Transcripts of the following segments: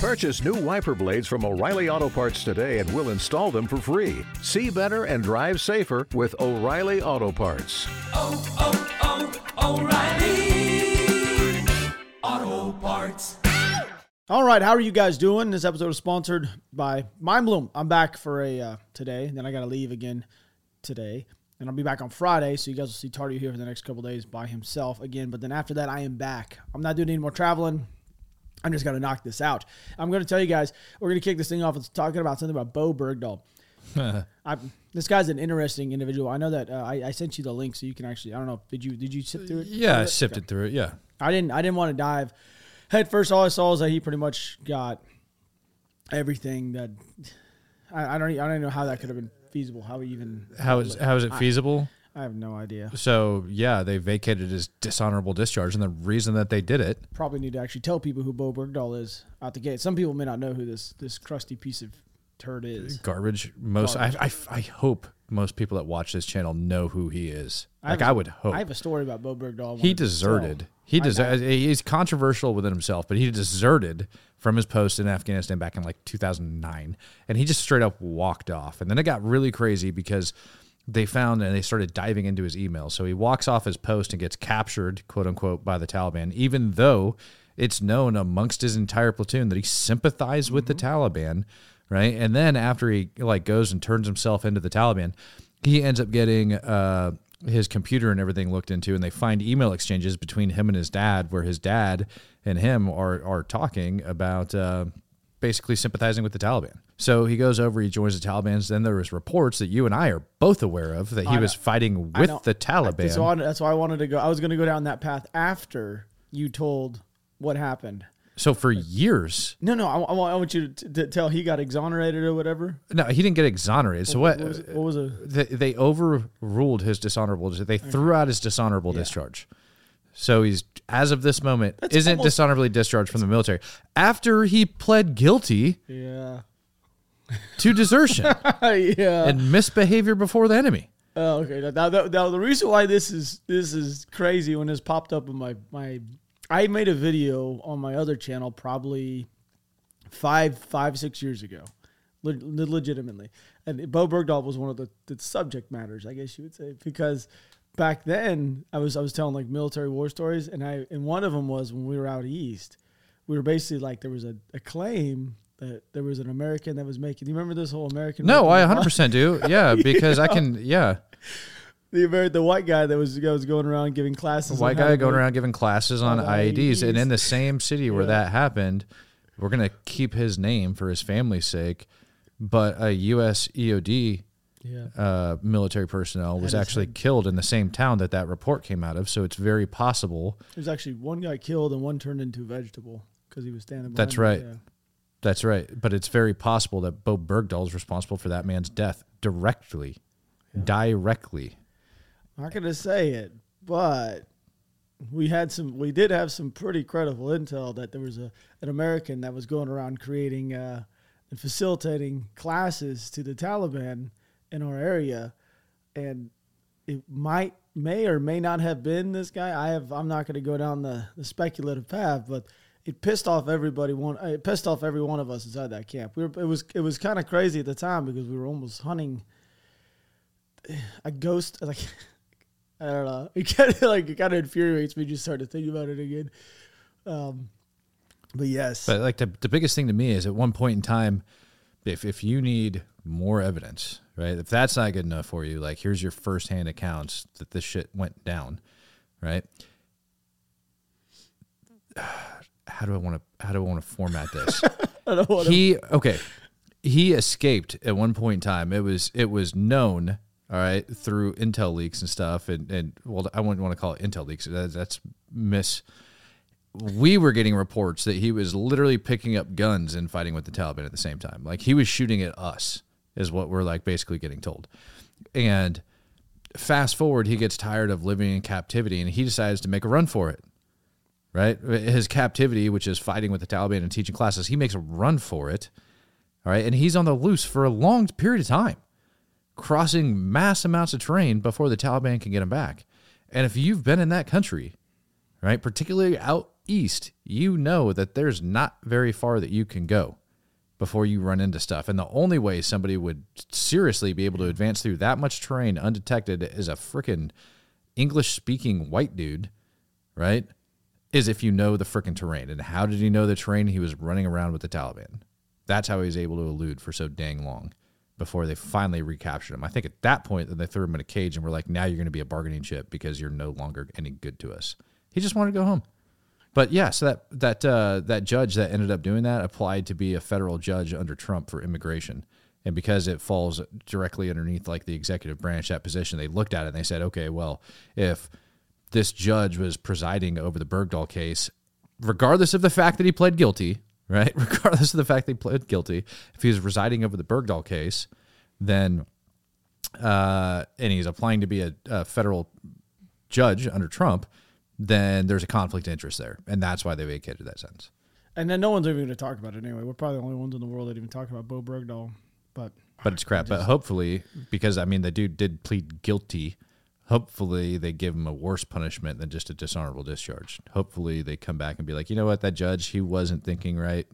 Purchase new wiper blades from O'Reilly Auto Parts today and we'll install them for free. See better and drive safer with O'Reilly Auto Parts. oh, oh, O'Reilly Auto Parts. All right, how are you guys doing? This episode is sponsored by Mindbloom. I'm back for a uh, today, and then I got to leave again today, and I'll be back on Friday. So you guys will see Tardy here for the next couple days by himself again. But then after that, I am back. I'm not doing any more traveling. I'm just gonna knock this out. I'm gonna tell you guys. We're gonna kick this thing off with talking about something about Bo Bergdahl. I, this guy's an interesting individual. I know that uh, I, I sent you the link so you can actually. I don't know. Did you did you sit through it? Yeah, I sifted through it. Yeah. I didn't I didn't want to dive head first. All I saw is that he pretty much got everything that I, I don't I don't even know how that could have been feasible. How even How is how is it feasible? I have no idea. So yeah, they vacated his dishonorable discharge, and the reason that they did it, Probably need to actually tell people who Bo Bergdahl is out the gate. Some people may not know who this this crusty piece of turd is. garbage. Most I, I I hope most people that watch this channel know who he is. Like have I a- would hope. I have a story about Bo Bergdahl. He deserted. He I deserted. He's controversial within himself, but he deserted from his post in Afghanistan back in like 2009, and he just straight up walked off. And then it got really crazy because they found and they started diving into his emails. So he walks off his post and gets captured, quote unquote, by the Taliban, even though it's known amongst his entire platoon that he sympathized with the Taliban, right? And then after he like goes and turns himself into the Taliban, he ends up getting uh, his computer and everything looked into, and they find email exchanges between him and his dad, where his dad and him are are talking about uh, basically sympathizing with the Taliban. So he goes over, he joins the Taliban. Then there was reports that you and I are both aware of that he was fighting I with the Taliban. So I, that's why I wanted to go. I was going to go down that path after you told what happened. so for years, No, no, I, I want, I want you to, to tell he got exonerated or whatever. no, he didn't get exonerated. So what? What was, what was a they, they overruled his dishonorable. They threw out his dishonorable discharge. So he's as of this moment isn't almost- dishonorably discharged from the military after he pled guilty yeah, to desertion yeah. and misbehavior before the enemy. Oh, okay. Now, now, now, the reason why this is this is crazy when this popped up in my my, I made a video on my other channel probably five five six years ago, le- legitimately, and Bo Bergdahl was one of the, the subject matters, I guess you would say, because back then I was I was telling like military war stories, and I and one of them was when we were out east, we were basically like there was a, a claim. That there was an American that was making. Do you remember this whole American? No, I 100% do. Yeah, because I can. Yeah, the Ameri- the white guy that was, that was going around giving classes. white guy going around giving classes on on IEDs, and in the same city where Yeah. that happened, we're gonna keep his name for his family's sake. But a U.S. EOD Yeah, uh, military personnel was actually killed in the same town that that report came out of. So it's very possible. there's actually one guy killed and one turned into a vegetable because he was standing. By. That's right. That's right. But it's very possible that Bo Bergdahl is responsible for that man's death directly. Directly. I'm not gonna say it, but we had some. We did have some pretty credible intel that there was a an American that was going around creating uh, and facilitating classes to the Taliban in our area, and it might may or may not have been this guy. I have. I'm not going to go down the, the speculative path, but it pissed off everybody. One, it pissed off every one of us inside that camp. We were. It was. It was kind of crazy at the time because we were almost hunting a ghost. Like I don't know. It kind of like it kind of infuriates me just start to think about it again. Um, but yes, But like the, the biggest thing to me is at one point in time, if, if you need more evidence, right? If that's not good enough for you, like here's your firsthand accounts that this shit went down, right? How do I want to how do I want to format this? I don't want he okay he escaped at one point in time it was it was known all right through intel leaks and stuff and and well i wouldn't want to call it intel leaks that, that's miss we were getting reports that he was literally picking up guns and fighting with the taliban at the same time like he was shooting at us is what we're like basically getting told and fast forward he gets tired of living in captivity and he decides to make a run for it right? His captivity, which is fighting with the Taliban and teaching classes, he makes a run for it. All right. And he's on the loose for a long period of time, crossing mass amounts of terrain before the Taliban can get him back. And if you've been in that country, right, particularly out east, you know that there's not very far that you can go before you run into stuff. And the only way somebody would seriously be able to advance through that much terrain undetected is a freaking English speaking white dude, right? Is if you know the freaking terrain. And how did he know the terrain? He was running around with the Taliban. That's how he was able to elude for so dang long before they finally recaptured him. I think at that point, they threw him in a cage and were like, now you're going to be a bargaining chip because you're no longer any good to us. He just wanted to go home. But yeah, so that that uh, that judge that ended up doing that applied to be a federal judge under Trump for immigration, and because it falls directly underneath like the executive branch that position, they looked at it and they said, okay, well, if this judge was presiding over the Bergdahl case, regardless of the fact that he pled guilty, right? Regardless of the fact that he pled guilty, if he was residing over the Bergdahl case, then uh, and he's applying to be a, a federal judge under Trump, then there's a conflict of interest there, and that's why they vacated that sentence. And then no one's even going to talk about it anyway. We're probably the only ones in the world that even talk about Bo Bergdahl. But But it's crap. But hopefully, because I mean, the dude did plead guilty. Hopefully, they give him a worse punishment than just a dishonorable discharge. Hopefully, they come back and be like, you know what, that judge, he wasn't thinking right.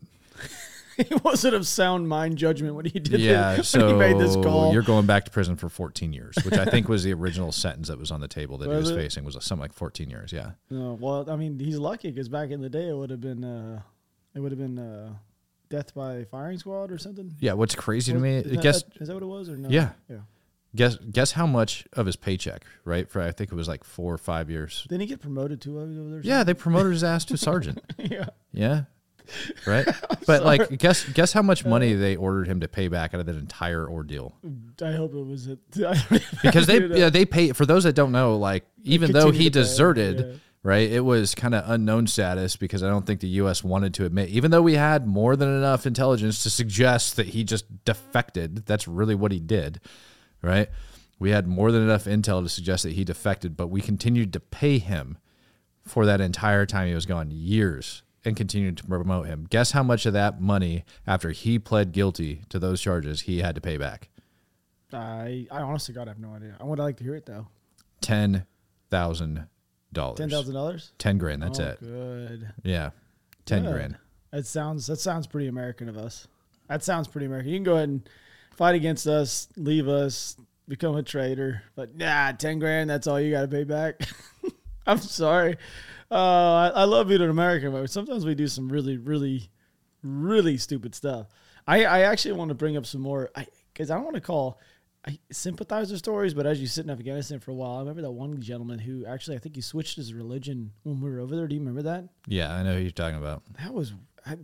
he wasn't of sound mind judgment when he did Yeah, so he made this call. you're going back to prison for 14 years, which I think was the original sentence that was on the table that he Was was it? facing was something like 14 years. Yeah. No, well, I mean, he's lucky because back in the day, it would have been, uh, it would have been uh, death by firing squad or something. Yeah. What's crazy to me, Is that, guess is that what it was or no? Yeah. yeah. guess guess how much of his paycheck, right? For I think it was like four or five years. Didn't he get promoted to over there? Yeah, they promoted his ass to sergeant. yeah. Yeah. Right. But like, guess guess how much money uh, they ordered him to pay back out of that entire ordeal. I hope it was it. I don't even Because they yeah they pay for those that don't know like even though he deserted yeah. right it was kind of unknown status because I don't think the U.S. wanted to admit even though we had more than enough intelligence to suggest that he just defected that's really what he did right we had more than enough intel to suggest that he defected but we continued to pay him for that entire time he was gone years and continued to promote him guess how much of that money after he pled guilty to those charges he had to pay back I, I honestly, God, I have no idea. I would like to hear it though. ten thousand dollars. Ten thousand dollars. Ten grand. That's oh, it. Good. Yeah, ten Good. grand. That sounds that sounds pretty American of us. That sounds pretty American. You can go ahead and fight against us, leave us, become a traitor, but nah, ten grand. That's all you got to pay back. I'm sorry. Uh, I, I love being an American, but sometimes we do some really, really, really stupid stuff. I, I actually want to bring up some more because I, don't want to call I, sympathizer stories, but as you sit in Afghanistan for a while, I remember that one gentleman who actually I think he switched his religion when we were over there. Do you remember that? Yeah, I know who you're talking about. That was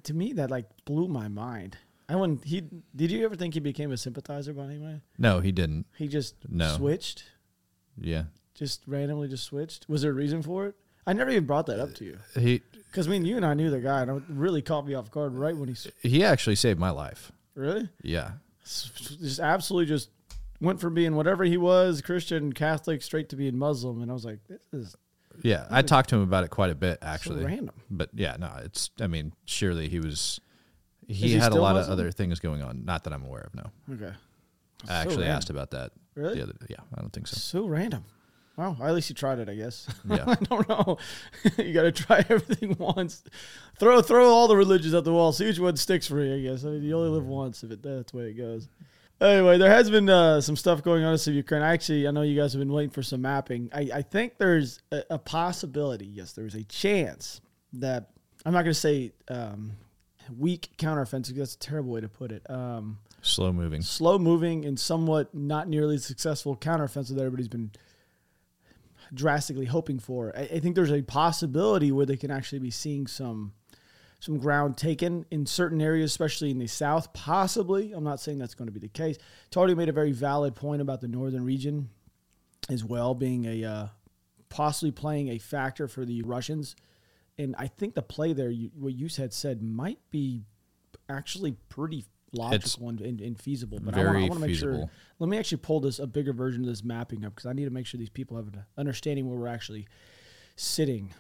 to me that like blew my mind. I wouldn't. He did you ever think he became a sympathizer by any way? No, he didn't. He just No. switched, Yeah, just randomly just switched. Was there a reason for it? I never even brought that up to you he because I mean you and I knew the guy, and it really caught me off guard right when he he actually saved my life. really Yeah, just absolutely just went from being whatever he was Christian Catholic straight to being Muslim, and I was like, this is yeah. I talked to him about it quite a bit actually. random. But yeah, no, it's. I mean, surely he was. He, he had a lot Muslim? of other things going on. Not that I'm aware of. No, okay. I So actually random. asked about that. Really? The other, yeah, I don't think so. So random. Well, at least you tried it, I guess. Yeah. I don't know. you got to try everything once. Throw throw all the religions at the wall. See which one sticks for you. I guess. I mean, you only live once. If it that's the way it goes. Anyway, there has been uh, some stuff going on in Ukraine. Actually, I know you guys have been waiting for some mapping. I, I think there's a, a possibility. Yes, there's a chance that I'm not going to say um, weak counteroffensive. That's a terrible way to put it. Um, Slow moving. slow moving and somewhat not nearly successful counteroffensive that everybody's been drastically hoping for. I, I think there's a possibility where they can actually be seeing some some ground taken in certain areas, especially in the south. Possibly, I'm not saying that's going to be the case. Tardy made a very valid point about the northern region as well being a uh, possibly playing a factor for the Russians. And I think the play there, you, what you had said, might be actually pretty logical and, and, and feasible. But I want to make sure. Let me actually pull this a bigger version of this mapping up because I need to make sure these people have an understanding where we're actually sitting.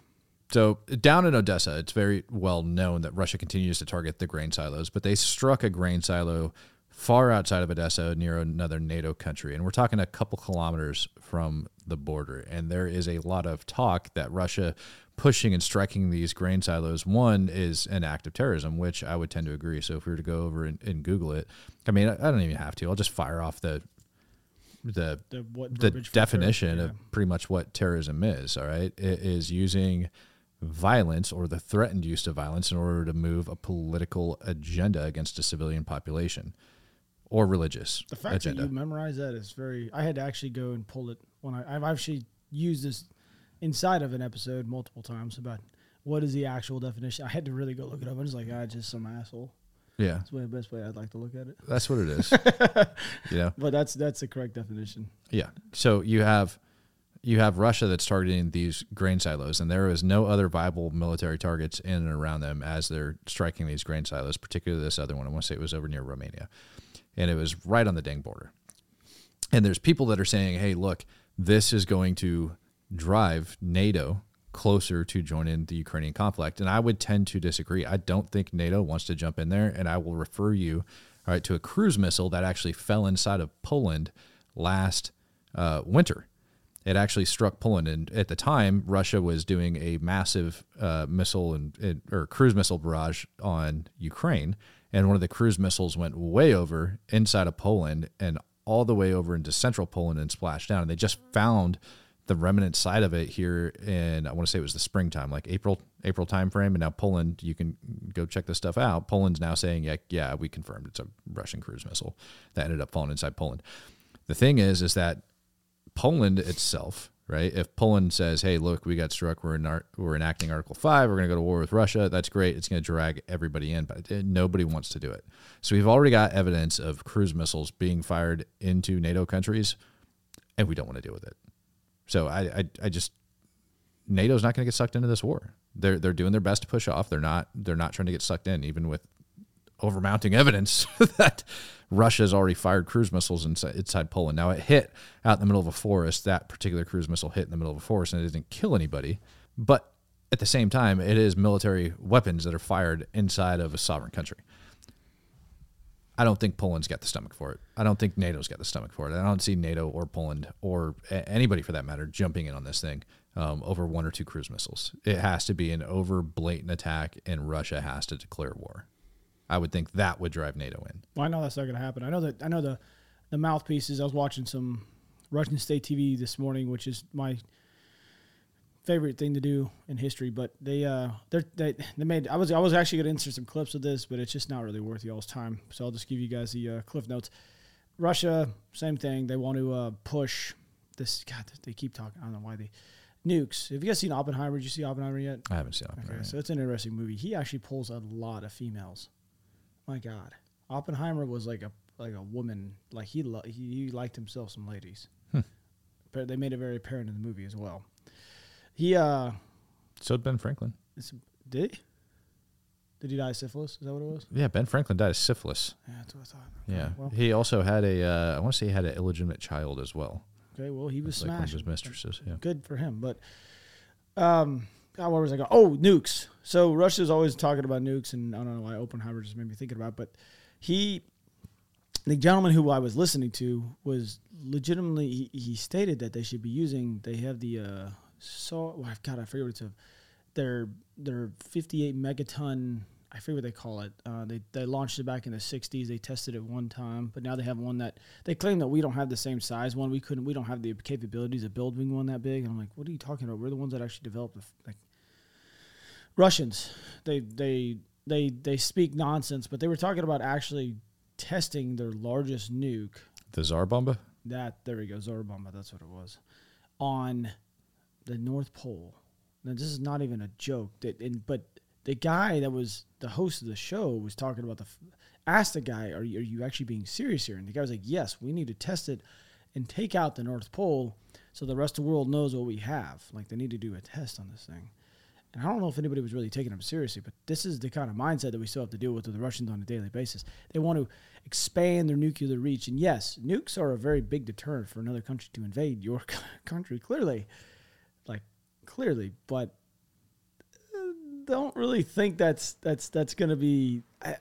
So down in Odessa, it's very well known that Russia continues to target the grain silos, but they struck a grain silo far outside of Odessa near another NATO country. And we're talking a couple kilometers from the border. And there is a lot of talk that Russia pushing and striking these grain silos, one is an act of terrorism, which I would tend to agree. So if we were to go over and, and Google it, I mean, I, I don't even have to. I'll just fire off the the The what the definition terror- of pretty much what terrorism is. All right, it is using violence or the threatened use of violence in order to move a political agenda against a civilian population or religious The fact agenda. that you memorize that is very. I had to actually go and pull it when I, I've actually used this inside of an episode multiple times about what is the actual definition. I had to really go look it up. I was like, ah, just some asshole. yeah, That's the best way I'd like to look at it. that's what it is. you know, But that's that's the correct definition. Yeah. So you have you have Russia that's targeting these grain silos, and there is no other viable military targets in and around them as they're striking these grain silos. Particularly this other one. I want to say it was over near Romania, and it was right on the dang border. And there's people that are saying, "Hey, look, this is going to drive NATO." Closer to joining the Ukrainian conflict, and I would tend to disagree. I don't think NATO wants to jump in there, and I will refer you, all right, to a cruise missile that actually fell inside of Poland last uh, winter. It actually struck Poland, and at the time, Russia was doing a massive uh, missile and, and or cruise missile barrage on Ukraine, and one of the cruise missiles went way over inside of Poland and all the way over into central Poland and splashed down. And they just found the remnant side of it here in I want to say it was the springtime, like April April timeframe. And now Poland, you can go check this stuff out. Poland's now saying, yeah, yeah, we confirmed it's a Russian cruise missile that ended up falling inside Poland. The thing is, is that Poland itself, right? If Poland says, "Hey, look, we got struck. We're in our, we're enacting Article Five. We're going to go to war with Russia," that's great. It's going to drag everybody in, but uh, nobody wants to do it. So we've already got evidence of cruise missiles being fired into NATO countries, and we don't want to deal with it. So I, I, I just NATO's not going to get sucked into this war. They're they're doing their best to push off. They're not they're not trying to get sucked in, even with overmounting evidence that Russia has already fired cruise missiles inside, inside Poland. Now it hit out in the middle of a forest. That particular cruise missile hit in the middle of a forest and it didn't kill anybody. But at the same time, it is military weapons that are fired inside of a sovereign country. I don't think Poland's got the stomach for it. I don't think NATO's got the stomach for it. I don't see NATO or Poland or a- anybody for that matter jumping in on this thing um, over one or two cruise missiles. It has to be an over blatant attack, and Russia has to declare war. I would think that would drive NATO in. Well, I know that's not going to happen. I know that I know the the mouthpieces. I was watching some Russian state TV this morning, which is my favorite thing to do in history. But they uh they're, they they made. I was I was actually going to insert some clips of this, but it's just not really worth y'all's time. So I'll just give you guys the uh, cliff notes. Russia, same thing. They want to uh, push this. God, they keep talking. I don't know why they nukes. Have you guys seen Oppenheimer? Did you see Oppenheimer yet? I haven't seen Okay, so it's an interesting movie. He actually pulls a lot of females. My God, Oppenheimer was like a like a woman. Like he lo- he, he liked himself some ladies. But they made it very apparent in the movie as well. He uh, So did Ben Franklin. did he? Did he die of syphilis? Is that what it was? Yeah, Ben Franklin died of syphilis. Yeah, that's what I thought. Yeah, Well, he also had a. Uh, I want to say he had an illegitimate child as well, okay. Well, he was like one of his mistresses. Yeah. good for him. But um, God, where was I going? Oh, nukes. So Russia's always talking about nukes, and I don't know why Oppenheimer just made me thinking about. It, but he, the gentleman who I was listening to, was legitimately. He, he stated that they should be using. They have the uh, so. Well, God, I forget what it's a. Their their 58 megaton. I forget what they call it. Uh, they they launched it back in the 60s. They tested it one time, but now they have one that they claim that we don't have the same size one. We couldn't. We don't have the capabilities of building one that big. And I'm like, what are you talking about? We're the ones that actually developed the f- like Russians. They they they they speak nonsense, but they were talking about actually testing their largest nuke. The Tsar Bomba. That there we go, Tsar Bomba. That's what it was on the North Pole. Now this is not even a joke. That and but the guy that was the host of the show was talking about the. Asked the guy, "Are you, are you actually being serious here?" And the guy was like, "Yes, we need to test it and take out the North Pole so the rest of the world knows what we have. Like they need to do a test on this thing." And I don't know if anybody was really taking him seriously, but this is the kind of mindset that we still have to deal with with the Russians on a daily basis. They want to expand their nuclear reach. And yes, nukes are a very big deterrent for another country to invade your country, clearly. Like, clearly. But don't really think that's that's that's going to be. I,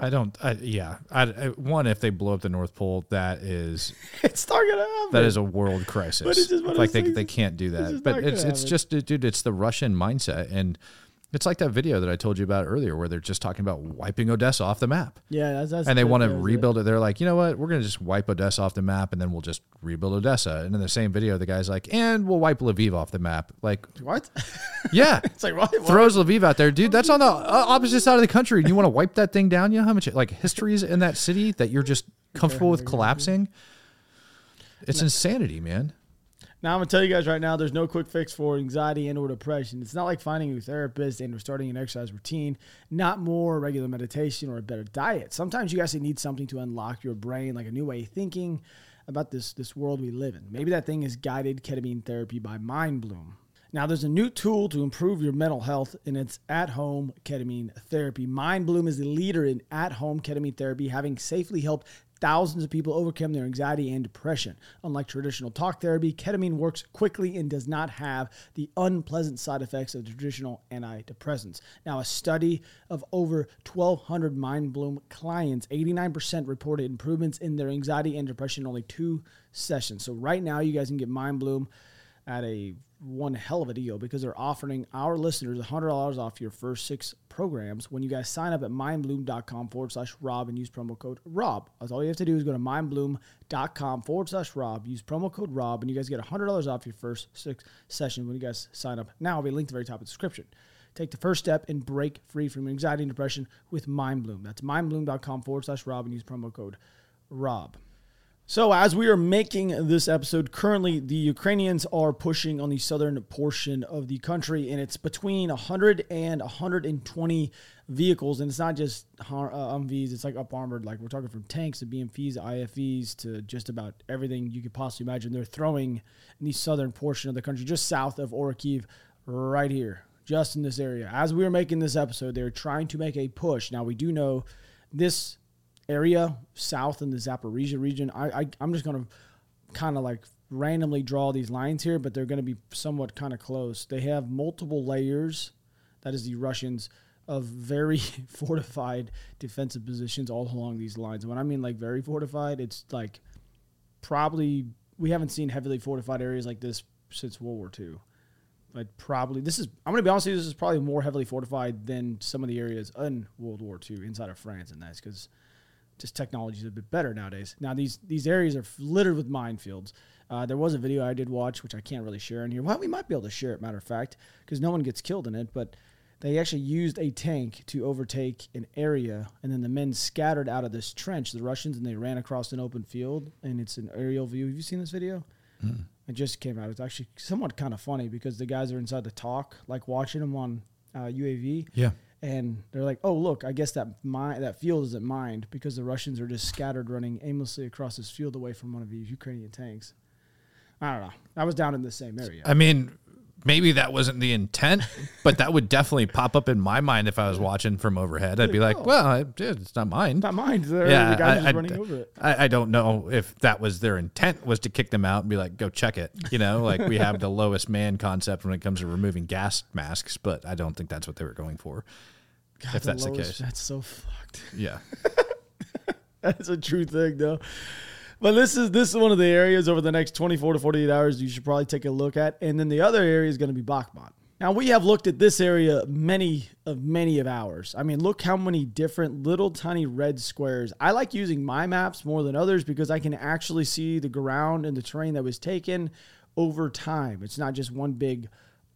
I don't. I, yeah. I, I- one, if they blow up the North Pole, that is It's not gonna happen. that is a world crisis. But it's just one like they, they can't do that. just But it's it's happen. just dude, it's the Russian mindset, and it's like that video that I told you about earlier, where they're just talking about wiping Odessa off the map. yeah, that's, that's and they want to was it. rebuild it. They're like, you know what? We're going to just wipe Odessa off the map, and then we'll just rebuild Odessa. And in the same video, the guy's like, and we'll wipe Lviv off the map. Like, What? yeah, it's like what? throws Lviv out there, dude. That's on the opposite side of the country, and you want to wipe that thing down? You know how much like history is in that city that you're just comfortable with collapsing? It's insanity, man. Now I'm gonna tell you guys right now, there's no quick fix for anxiety and or depression. It's not like finding a therapist and or starting an exercise routine, not more regular meditation or a better diet. Sometimes you guys need something to unlock your brain, like a new way of thinking about this this world we live in. Maybe that thing is guided ketamine therapy by MindBloom. Now, there's a new tool to improve your mental health, and it's at home ketamine therapy. MindBloom is the leader in at home ketamine therapy, having safely helped thousands of people overcome their anxiety and depression. Unlike traditional talk therapy, ketamine works quickly and does not have the unpleasant side effects of traditional antidepressants. Now, a study of over 1,200 MindBloom clients, 89% reported improvements in their anxiety and depression in only two sessions. So, right now, you guys can get MindBloom at a one hell of a deal because they're offering our listeners $100 off your first six programs when you guys sign up at mindbloom.com forward slash Rob and use promo code Rob. That's all you have to do is go to mindbloom.com forward slash Rob, use promo code Rob, and you guys get $100 off your first six sessions when you guys sign up. Now, I'll be linked at the very top of the description. Take the first step and break free from anxiety and depression with MindBloom. That's mindbloom.com forward slash Rob and use promo code Rob. So, as we are making this episode, currently the Ukrainians are pushing on the southern portion of the country, and it's between 100 and 120 vehicles. And it's not just har- uh, Humvees, it's like up armored. Like we're talking from tanks to BMPs IFVs to just about everything you could possibly imagine. They're throwing in the southern portion of the country, just south of Orikhiv, right here, just in this area. As we are making this episode, they're trying to make a push. Now, we do know this area south in the Zaporizhia region. I, I I'm just gonna kind of like randomly draw these lines here, but they're gonna be somewhat kind of close. They have multiple layers. That is the Russians of very fortified defensive positions all along these lines. When I mean like very fortified, it's like probably we haven't seen heavily fortified areas like this since World War II. Like probably this is I'm gonna be honest with you, this is probably more heavily fortified than some of the areas in World War II inside of France, and that's because just technology is a bit better nowadays. Now these these areas are littered with minefields. Uh, there was a video I did watch, which I can't really share in here. Well, we might be able to share it, matter of fact, because no one gets killed in it. But they actually used a tank to overtake an area, and then the men scattered out of this trench, the Russians, and they ran across an open field. And it's an aerial view. Have you seen this video? It just came out. It's actually somewhat kind of funny because the guys are inside the TOC, like watching them on uh, UAV Yeah. And they're like, "Oh, look, I guess that mi- that field isn't mined because the Russians are just scattered running aimlessly across this field away from one of these Ukrainian tanks." I don't know. I was down in the same area. I mean, maybe that wasn't the intent, but that would definitely pop up in my mind if I was watching from overhead. I'd be like, oh. well, I, dude, it's not mine. Not mine. There, yeah, the I, I- running over it. I, I don't know if that was their intent was to kick them out and be like, go check it. You know, like we have the lowest man concept when it comes to removing gas masks, but I don't think that's what they were going for. if The that's the case. That's so fucked. Yeah. That's a true thing, though. But this is this is one of the areas over the next 24 to 48 hours you should probably take a look at. And then the other area is going to be Bakhmut. Now we have looked at this area many of many of hours. I mean, look how many different little tiny red squares. I like using my maps more than others because I can actually see the ground and the terrain that was taken over time. It's not just one big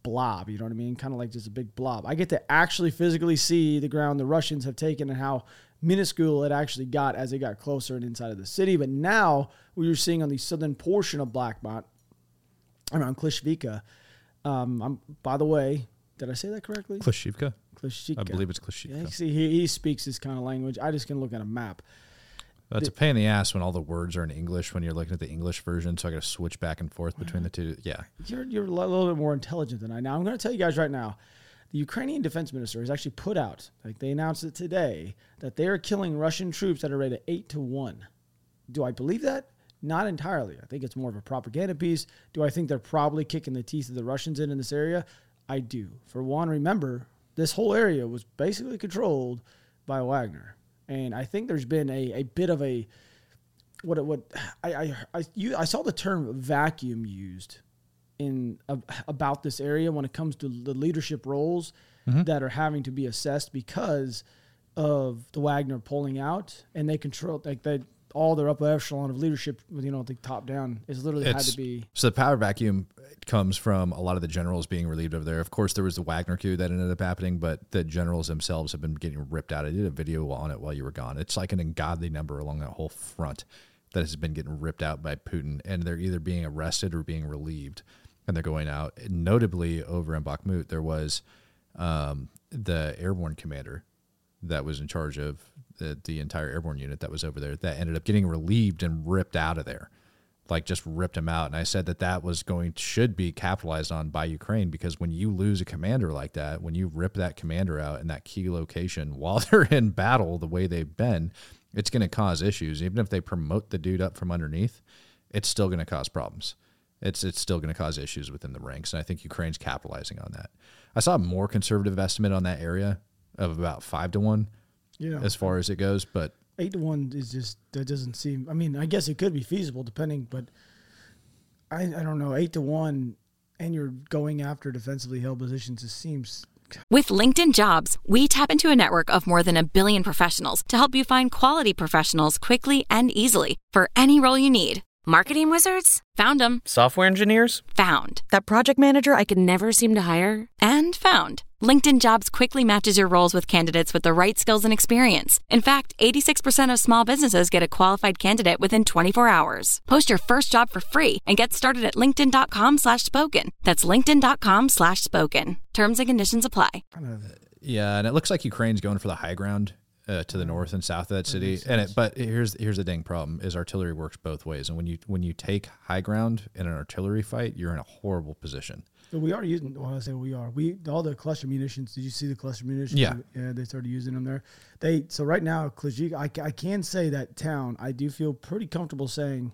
blob, you know what I mean? Kind of like just a big blob. I get to actually physically see the ground the Russians have taken and how minuscule it actually got as it got closer and inside of the city. But now what you're seeing on the southern portion of Bakhmut, around Klishvika, um, I'm, by the way, did I say that correctly? Klishivka? Klishvika. I believe it's Yeah, Klishivka. see, he, he speaks this kind of language. I just can look at a map. That's a pain in the ass when all the words are in English when you're looking at the English version. So I got to switch back and forth between the two. Yeah. You're, you're a little bit more intelligent than I. Now, I'm going to tell you guys right now the Ukrainian defense minister has actually put out, like they announced it today, that they are killing Russian troops at a rate of eight to one. Do I believe that? Not entirely. I think it's more of a propaganda piece. Do I think they're probably kicking the teeth of the Russians in in this area? I do. For one, remember, this whole area was basically controlled by Wagner. and I think there's been a, a bit of a what what I I I, you, I saw the term vacuum used in uh, about this area when it comes to the leadership roles that are having to be assessed because of the Wagner pulling out, and they control like they all their upper echelon of leadership, you know, the top down is literally had to be. So the power vacuum comes from a lot of the generals being relieved over there. Of course, there was the Wagner coup that ended up happening, but the generals themselves have been getting ripped out. I did a video on it while you were gone. It's like an ungodly number along that whole front that has been getting ripped out by Putin, and they're either being arrested or being relieved, and they're going out. Notably, over in Bakhmut, there was um, the airborne commander that was in charge of the, the entire airborne unit that was over there that ended up getting relieved and ripped out of there like just ripped him out. And i said that that was going should be capitalized on by ukraine because when you lose a commander like that when you rip that commander out in that key location while they're in battle the way they've been it's going to cause issues. Even if they promote the dude up from underneath it's still going to cause problems it's it's still going to cause issues within the ranks and i think ukraine's capitalizing on that i saw a more conservative estimate on that area of about five to one Yeah. as far as it goes but eight to one is just that doesn't seem. I mean, I guess it could be feasible depending, but I I don't know eight to one, and you're going after defensively held positions. It seems With LinkedIn Jobs, we tap into a network of more than a billion professionals to help you find quality professionals quickly and easily for any role you need. Marketing wizards? Found them. Software engineers? Found. That project manager I could never seem to hire? And found. LinkedIn Jobs quickly matches your roles with candidates with the right skills and experience. In fact, 86% of small businesses get a qualified candidate within 24 hours. Post your first job for free and get started at linkedin.com slash spoken. That's linkedin.com slash spoken. Terms and conditions apply. Yeah, and it looks like Ukraine's going for the high ground uh, to the north and south of that city. And it, but here's here's the dang problem: is artillery works both ways. And when you when you take high ground in an artillery fight, you're in a horrible position. So we are using. Well, I say we are. We all the cluster munitions. Did you see the cluster munitions? Yeah. yeah. They started using them there. They so right now, Klajik, I, I can say that town. I do feel pretty comfortable saying,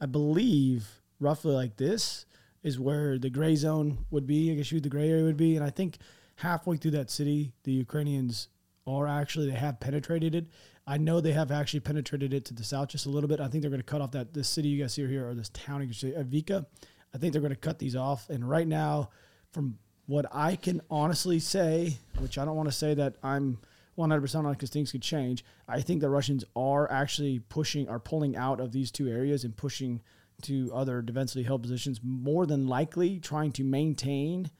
I believe roughly like this is where the gray zone would be. I guess you the gray area would be, and I think halfway through that city, the Ukrainians are actually they have penetrated it. I know they have actually penetrated it to the south just a little bit. I think they're going to cut off that this city you guys see here or this town you can see. I think they're going to cut these off. And right now, from what I can honestly say, which I don't want to say that I'm 100% on because things could change. I think the Russians are actually pushing, are pulling out of these two areas and pushing to other defensively held positions, more than likely trying to maintain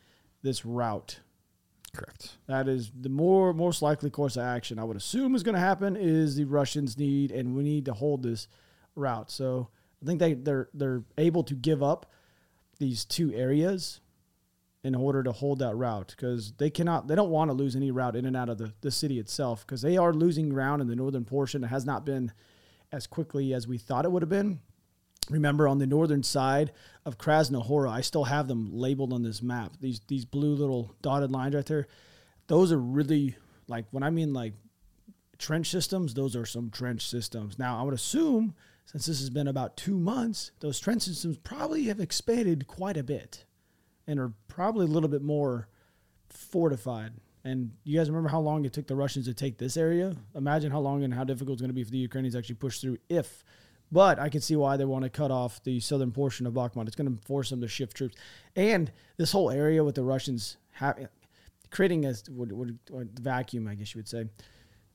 this route. Correct. That is the more most likely course of action I would assume is going to happen is the Russians need and we need to hold this route. So I think they they're they're able to give up these two areas in order to hold that route because they cannot they don't want to lose any route in and out of the, the city itself because they are losing ground in the northern portion. It has not been as quickly as we thought it would have been. Remember on the northern side of Krasnohora, I still have them labeled on this map. These these blue little dotted lines right there. Those are really like when I mean like trench systems, those are some trench systems. Now I would assume since this has been about two months, those trench systems probably have expanded quite a bit and are probably a little bit more fortified. And you guys remember how long it took the Russians to take this area? Imagine how long and how difficult it's going to be for the Ukrainians to actually push through if. But I can see why they want to cut off the southern portion of Bakhmut. It's going to force them to shift troops. And this whole area with the Russians creating a vacuum, I guess you would say.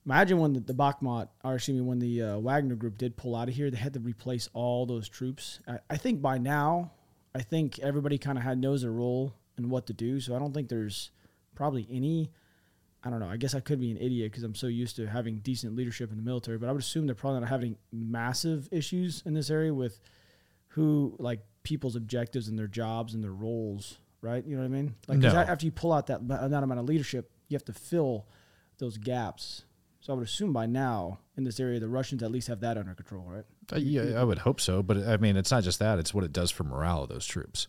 Imagine when the, the Bakhmut, or excuse me, when the uh, Wagner group did pull out of here, they had to replace all those troops. I, I think by now, I think everybody kind of had knows their role and what to do. So I don't think there's probably any. I don't know. I guess I could be an idiot because I'm so used to having decent leadership in the military, but I would assume they're probably not having massive issues in this area with who like people's objectives and their jobs and their roles, right? You know what I mean? Like No. after you pull out that that amount of leadership, you have to fill those gaps. So I would assume by now in this area, the Russians at least have that under control, right? Uh, yeah, I would hope so, but I mean, it's not just that; it's what it does for morale of those troops.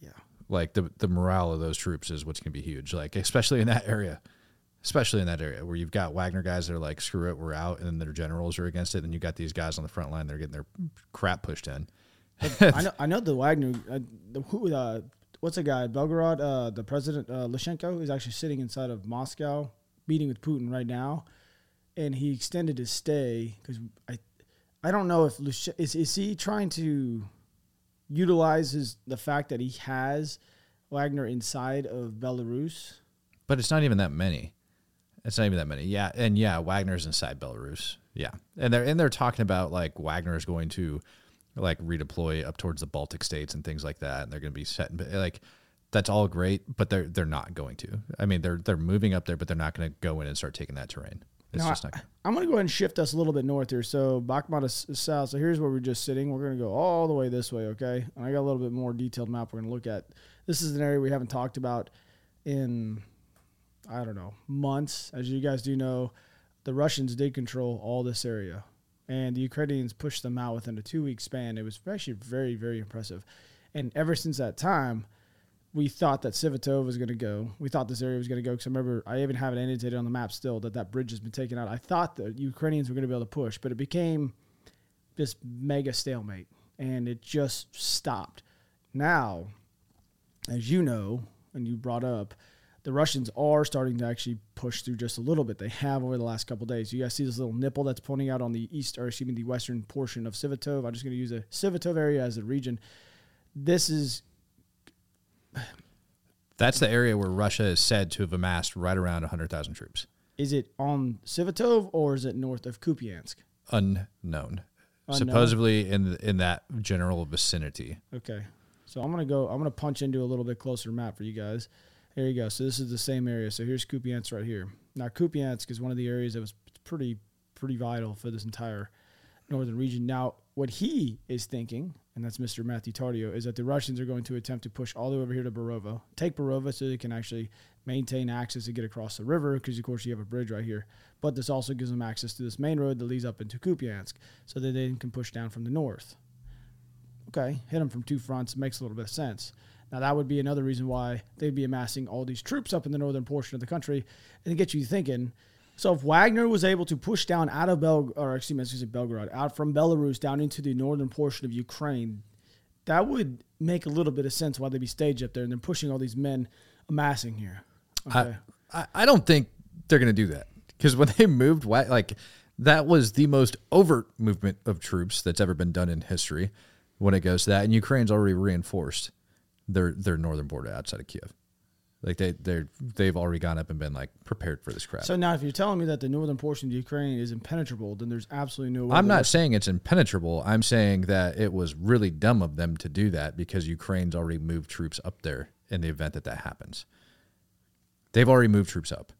Yeah. Like the the morale of those troops is what's going to be huge. Like especially in that area, especially in that area where you've got Wagner guys that are like, "Screw it, we're out," and then their generals are against it, and you got these guys on the front line that are getting their crap pushed in. I know. I know the Wagner. Uh, the, who? Uh, what's the guy? Belgorod. Uh, the president uh, Lukashenko is actually sitting inside of Moscow, meeting with Putin right now, and he extended his stay because I, I don't know if Lush- is is he trying to utilize his the fact that he has Wagner inside of Belarus. But it's not even that many. It's not even that many. Yeah, and yeah, Wagner's inside Belarus. Yeah, and they're and they're talking about like Wagner is going to like redeploy up towards the Baltic states and things like that. And they're going to be set in, like that's all great, but they're they're not going to. I mean, they're they're moving up there, but they're not going to go in and start taking that terrain. It's Now, just I, not. I'm going to go ahead and shift us a little bit north here. So Bakhmut is, is south. So here's where we're just sitting. We're going to go all the way this way, okay? And I got a little bit more detailed map we're going to look at. This is an area we haven't talked about in, I don't know, months. As you guys do know, the Russians did control all this area. And the Ukrainians pushed them out within a two week span. It was actually very, very impressive. And ever since that time, we thought that Svatove was going to go. We thought this area was going to go because I remember I even have it annotated on the map still that that bridge has been taken out. I thought the Ukrainians were going to be able to push, but it became this mega stalemate and it just stopped. Now, as you know, and you brought up, the Russians are starting to actually push through just a little bit. They have over the last couple of days. You guys see this little nipple that's pointing out on the east, or excuse me, the western portion of Svatove. I'm just going to use the Svatove area as a region. This is That's the area where Russia is said to have amassed right around 100,000 troops. Is it on Svatove or is it north of Kupiansk? Unknown. Unknown. Supposedly in in that general vicinity. Okay. So I'm gonna go. I'm gonna punch into a little bit closer map for you guys. Here you go. So this is the same area. So here's Kupiansk right here. Now Kupiansk is one of the areas that was pretty pretty vital for this entire northern region. Now what he is thinking, and that's Mr. Matthew Tardio, is that the Russians are going to attempt to push all the way over here to Borova, take Borova, so they can actually maintain access to get across the river, because of course you have a bridge right here. But this also gives them access to this main road that leads up into Kupiansk, so that they can push down from the north okay, hit them from two fronts makes a little bit of sense. Now that would be another reason why they'd be amassing all these troops up in the northern portion of the country, and get you thinking. So if Wagner was able to push down out of Bel or excuse me, excuse me, Belgorod, out from Belarus down into the northern portion of Ukraine, that would make a little bit of sense why they'd be staged up there and then pushing all these men amassing here. Okay. I, I, I don't think they're going to do that because when they moved, like that was the most overt movement of troops that's ever been done in history when it goes to that. And Ukraine's already reinforced their their northern border outside of Kiev. Like they they they've already gone up and been like prepared for this crap. so now if you're telling me that the northern portion of Ukraine is impenetrable, then there's absolutely no way I'm not saying it's impenetrable. I'm saying that it was really dumb of them to do that because Ukraine's already moved troops up there in the event that that happens. They've already moved troops up.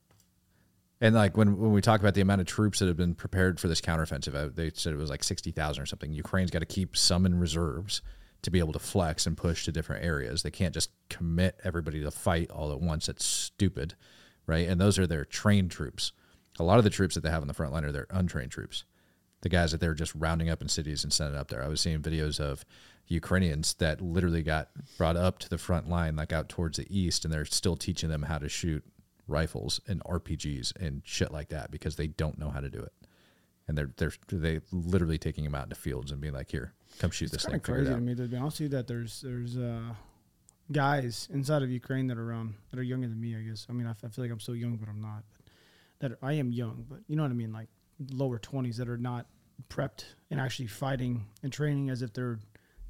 And like when, when we talk about the amount of troops that have been prepared for this counteroffensive, uh, they said it was like 60,000 or something. Ukraine's got to keep some in reserves to be able to flex and push to different areas. They can't just commit everybody to fight all at once. That's stupid, right? And those are their trained troops. A lot of the troops that they have on the front line are their untrained troops the guys that they're just rounding up in cities and sending up there. I was seeing videos of Ukrainians that literally got brought up to the front line, like out towards the east, and they're still teaching them how to shoot rifles and RPGs and shit like that because they don't know how to do it. And they're they're they literally taking them out into fields and being like, "Here, come shoot this It's kind thing." crazy to me to be honest with you that there's there's uh, guys inside of Ukraine that are around that are younger than me. I guess I mean I, f- I feel like I'm so young, but I'm not. But that I am young, but you know what I mean, like lower twenties that are not prepped and actually fighting and training as if they're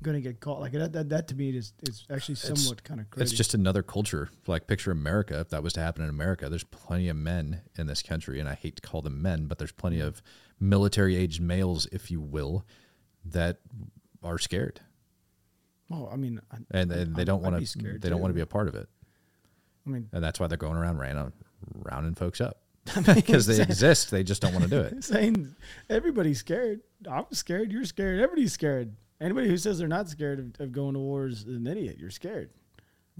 gonna get caught. Like that that, that to me is is actually somewhat kind of crazy. It's just another culture. Like picture America. If that was to happen in America, there's plenty of men in this country, and I hate to call them men, but there's plenty of military-aged males, if you will, that are scared, oh, I mean, I, and, and they don't want to. scared They don't want to be a part of it, I mean, and that's why they're going around ran, rounding folks up because they exist. They just don't want to do it. saying everybody's scared. I'm scared. You're scared. Everybody's scared. Anybody who says they're not scared of, of going to war is an idiot. You're scared.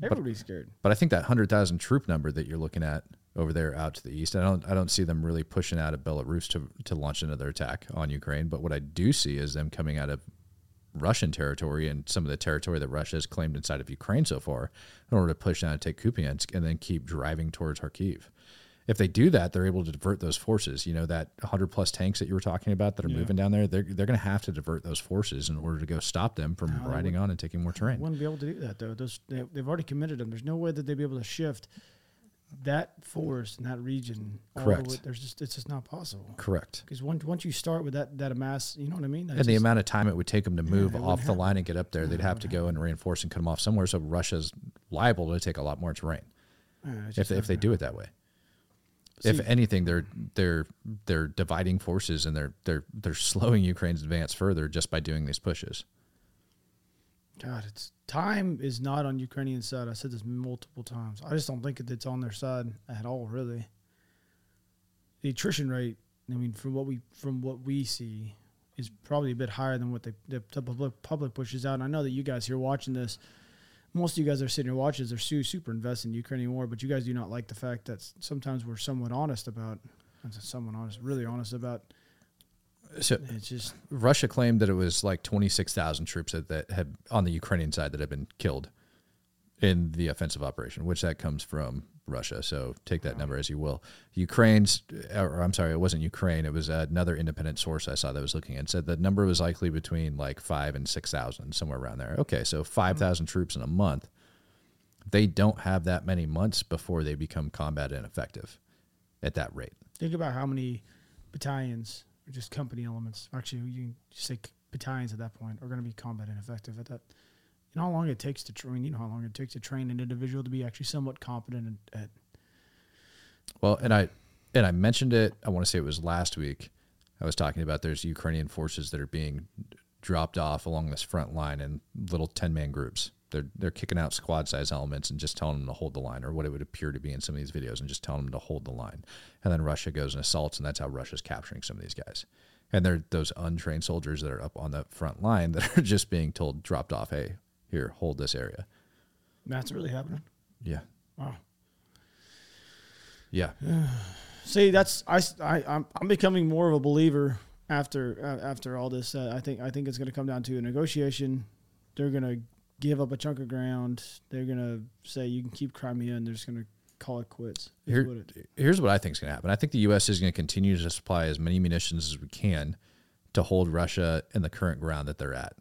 Everybody's scared. But I think that hundred thousand troop number that you're looking at over there out to the east, I don't I don't see them really pushing out of Belarus to to launch another attack on Ukraine. But what I do see is them coming out of Russian territory and some of the territory that Russia has claimed inside of Ukraine so far in order to push down and take Kupiansk and then keep driving towards Kharkiv. If they do that, they're able to divert those forces. You know that 100 plus tanks that you were talking about that are moving down there. They're they're going to have to divert those forces in order to go stop them from riding on and taking more terrain. Wouldn't be able to do that though. Those they, they've already committed them. There's no way that they'd be able to shift that force in that region. all the Correct. there's just it's just not possible. Correct. Because once once you start with that that amass, you know what I mean. That's And the just- amount of time it would take them to move it off the happen. line and get up there, they'd have to go and reinforce and cut them off somewhere. So Russia's liable to take a lot more terrain Yeah, it's if they, if they do it that way. If See- anything, they're they're they're dividing forces and they're they're they're slowing Ukraine's advance further just by doing these pushes. God, it's time is not on Ukrainian side. I said this multiple times. I just don't think that it's on their side at all. Really, the attrition rate. I mean, from what we from what we see, is probably a bit higher than what they, the the public public pushes out. And I know that you guys here watching this, most of you guys are sitting here watching. this, They're su- super invested in Ukrainian war, but you guys do not like the fact that sometimes we're somewhat honest about. Somewhat honest, really honest about. So It's just Russia claimed that it was like twenty six thousand troops that, that had on the Ukrainian side that had been killed in the offensive operation, which that comes from Russia. So take that number as you will. Ukraine's, or I'm sorry, it wasn't Ukraine. It was another independent source I saw that was looking and said the number was likely between like five and six thousand, somewhere around there. Okay, so five hmm. thousand troops in a month. They don't have that many months before they become combat ineffective at that rate. Think about how many battalions or just company elements. Actually, you can just say battalions at that point are going to be combat ineffective at that. Know how long it takes to train. You know how long it takes to train an individual to be actually somewhat competent at. at Well, and I and I mentioned it. I want to say it was last week. I was talking about there's Ukrainian forces that are being dropped off along this front line in little ten man groups. They're they're kicking out squad size elements and just telling them to hold the line, or what it would appear to be in some of these videos, and just telling them to hold the line. And then Russia goes and assaults, and that's how Russia's capturing some of these guys. And they're those untrained soldiers that are up on the front line that are just being told, dropped off, hey, here, hold this area. that's really happening. Yeah. Wow. Yeah. See, that's I, I I'm I'm becoming more of a believer after uh, after all this. Uh, I think I think it's going to come down to a negotiation. They're going to give up a chunk of ground. They're going to say you can keep Crimea, and they're just going to call it quits. Here, what it- here's what I think is going to happen. I think the U.S. is going to continue to supply as many munitions as we can to hold Russia in the current ground that they're at.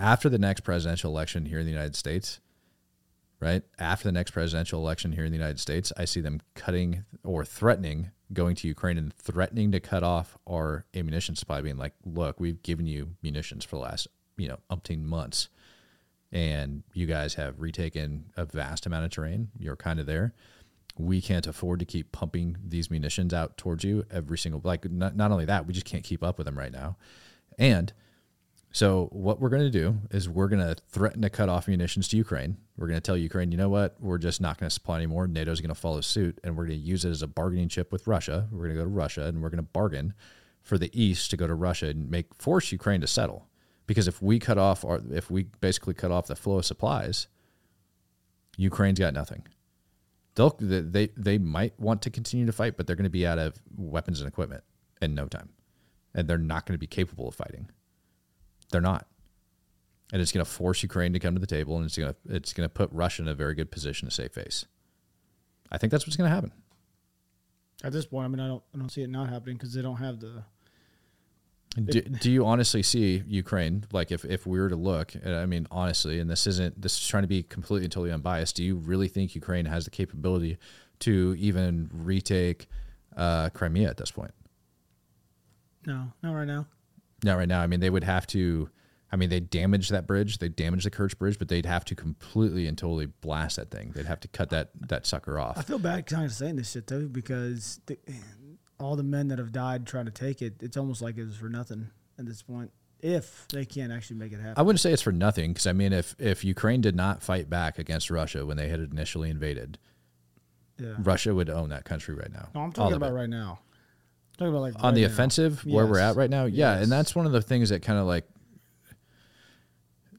After the next presidential election here in the United States, right? After the next presidential election here in the United States, I see them cutting or threatening going to Ukraine and threatening to cut off our ammunition supply, being like, look, we've given you munitions for the last, you know, umpteen months. And you guys have retaken a vast amount of terrain. You're kind of there we can't afford to keep pumping these munitions out towards you every single like not, not only that we just can't keep up with them right now and so what we're going to do is we're going to threaten to cut off munitions to ukraine. We're going to tell ukraine you know what? We're just not going to supply anymore nato's going to follow suit and we're going to use it as a bargaining chip with russia. We're going to go to russia and we're going to bargain for the east to go to russia and make force ukraine to settle. Because if we cut off our if we basically cut off the flow of supplies ukraine's got nothing. They'll they they might want to continue to fight, but they're going to be out of weapons and equipment in no time, and they're not going to be capable of fighting. They're not, and it's going to force Ukraine to come to the table, and it's going to it's going to put Russia in a very good position to save face. I think that's what's going to happen. At this point, I mean, I don't I don't see it not happening because they don't have the Do, do you honestly see Ukraine like if, if we were to look I mean honestly and this isn't this is trying to be completely and totally unbiased do you really think Ukraine has the capability to even retake uh, Crimea at this point no, not right now. Not right now I mean they would have to I mean they damage that bridge they damage the Kerch bridge but they'd have to completely and totally blast that thing they'd have to cut that that sucker off. I feel bad kind of saying this shit though because the, all the men that have died trying to take it, it's almost like it was for nothing at this point. If they can't actually make it happen, I wouldn't say it's for nothing because I mean if if Ukraine did not fight back against Russia when they had initially invaded yeah. Russia would own that country right now No, I'm talking of it. about right now. Talking about like on the now. offensive where we're at right now? Yeah Yes. and that's one of the things that kind of like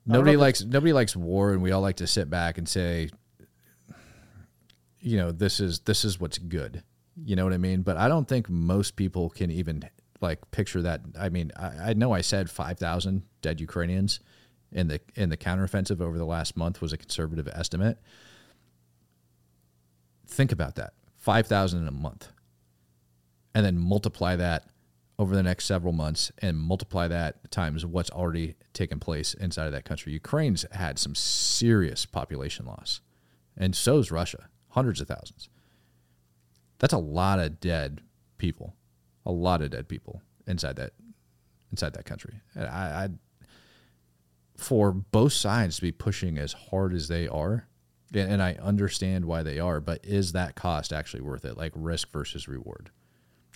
nobody likes nobody likes war and we all like to sit back and say you know this is this is what's good. You know what i mean? But i don't think most people can even like picture that. I mean i, I know i said 5000 dead ukrainians in the in the counteroffensive over the last month was a conservative estimate. Think about that. 5000 in a month and then multiply that over the next several months and multiply that times what's already taken place inside of that country. Ukraine's had some serious population loss, and so's Russia, hundreds of thousands. That's a lot of dead people, a lot of dead people inside that inside that country. And I, I for both sides to be pushing as hard as they are, and and I understand why they are, but is that cost actually worth it? Like risk versus reward.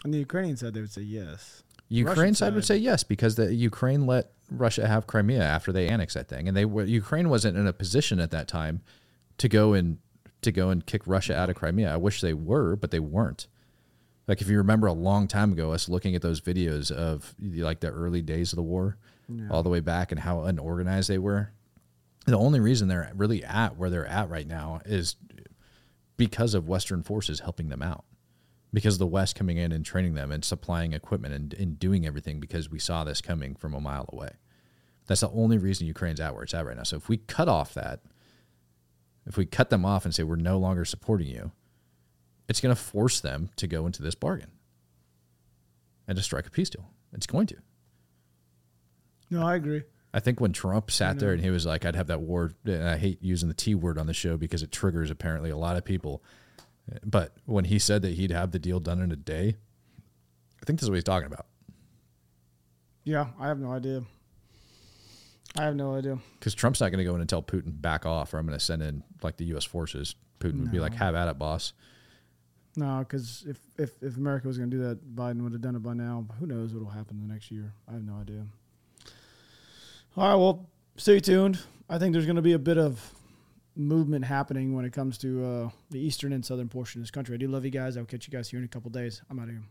On the Ukrainian side, they would say yes. Ukraine Russian side would say yes because the Ukraine let Russia have Crimea after they annexed that thing, and they were Ukraine wasn't in a position at that time to go and to go and kick Russia out of Crimea. I wish they were, but they weren't. Like if you remember a long time ago, us looking at those videos of like the early days of the war, all the way back, and how unorganized they were. The only reason they're really at where they're at right now is because of Western forces helping them out because of the West coming in and training them and supplying equipment and, and doing everything because we saw this coming from a mile away. That's the only reason Ukraine's at where it's at right now. So if we cut off that, if we cut them off and say we're no longer supporting you, it's going to force them to go into this bargain and to strike a peace deal. It's going to. No, I agree. I think when Trump sat there and he was like, I'd have that war, and I hate using the T word on the show because it triggers apparently a lot of people. But when he said that he'd have the deal done in a day, I think this is what he's talking about. Yeah, I have no idea. I have no idea. Because Trump's not going to go in and tell Putin, back off, or I'm going to send in like the U.S. forces. Putin would be like, have at it, boss. No, because if, if if America was going to do that, Biden would have done it by now. Who knows what will happen the next year? I have no idea. All right, well, stay tuned. I think there's going to be a bit of movement happening when it comes to uh, the eastern and southern portion of this country. I do love you guys. I'll catch you guys here in a couple days. I'm out of here.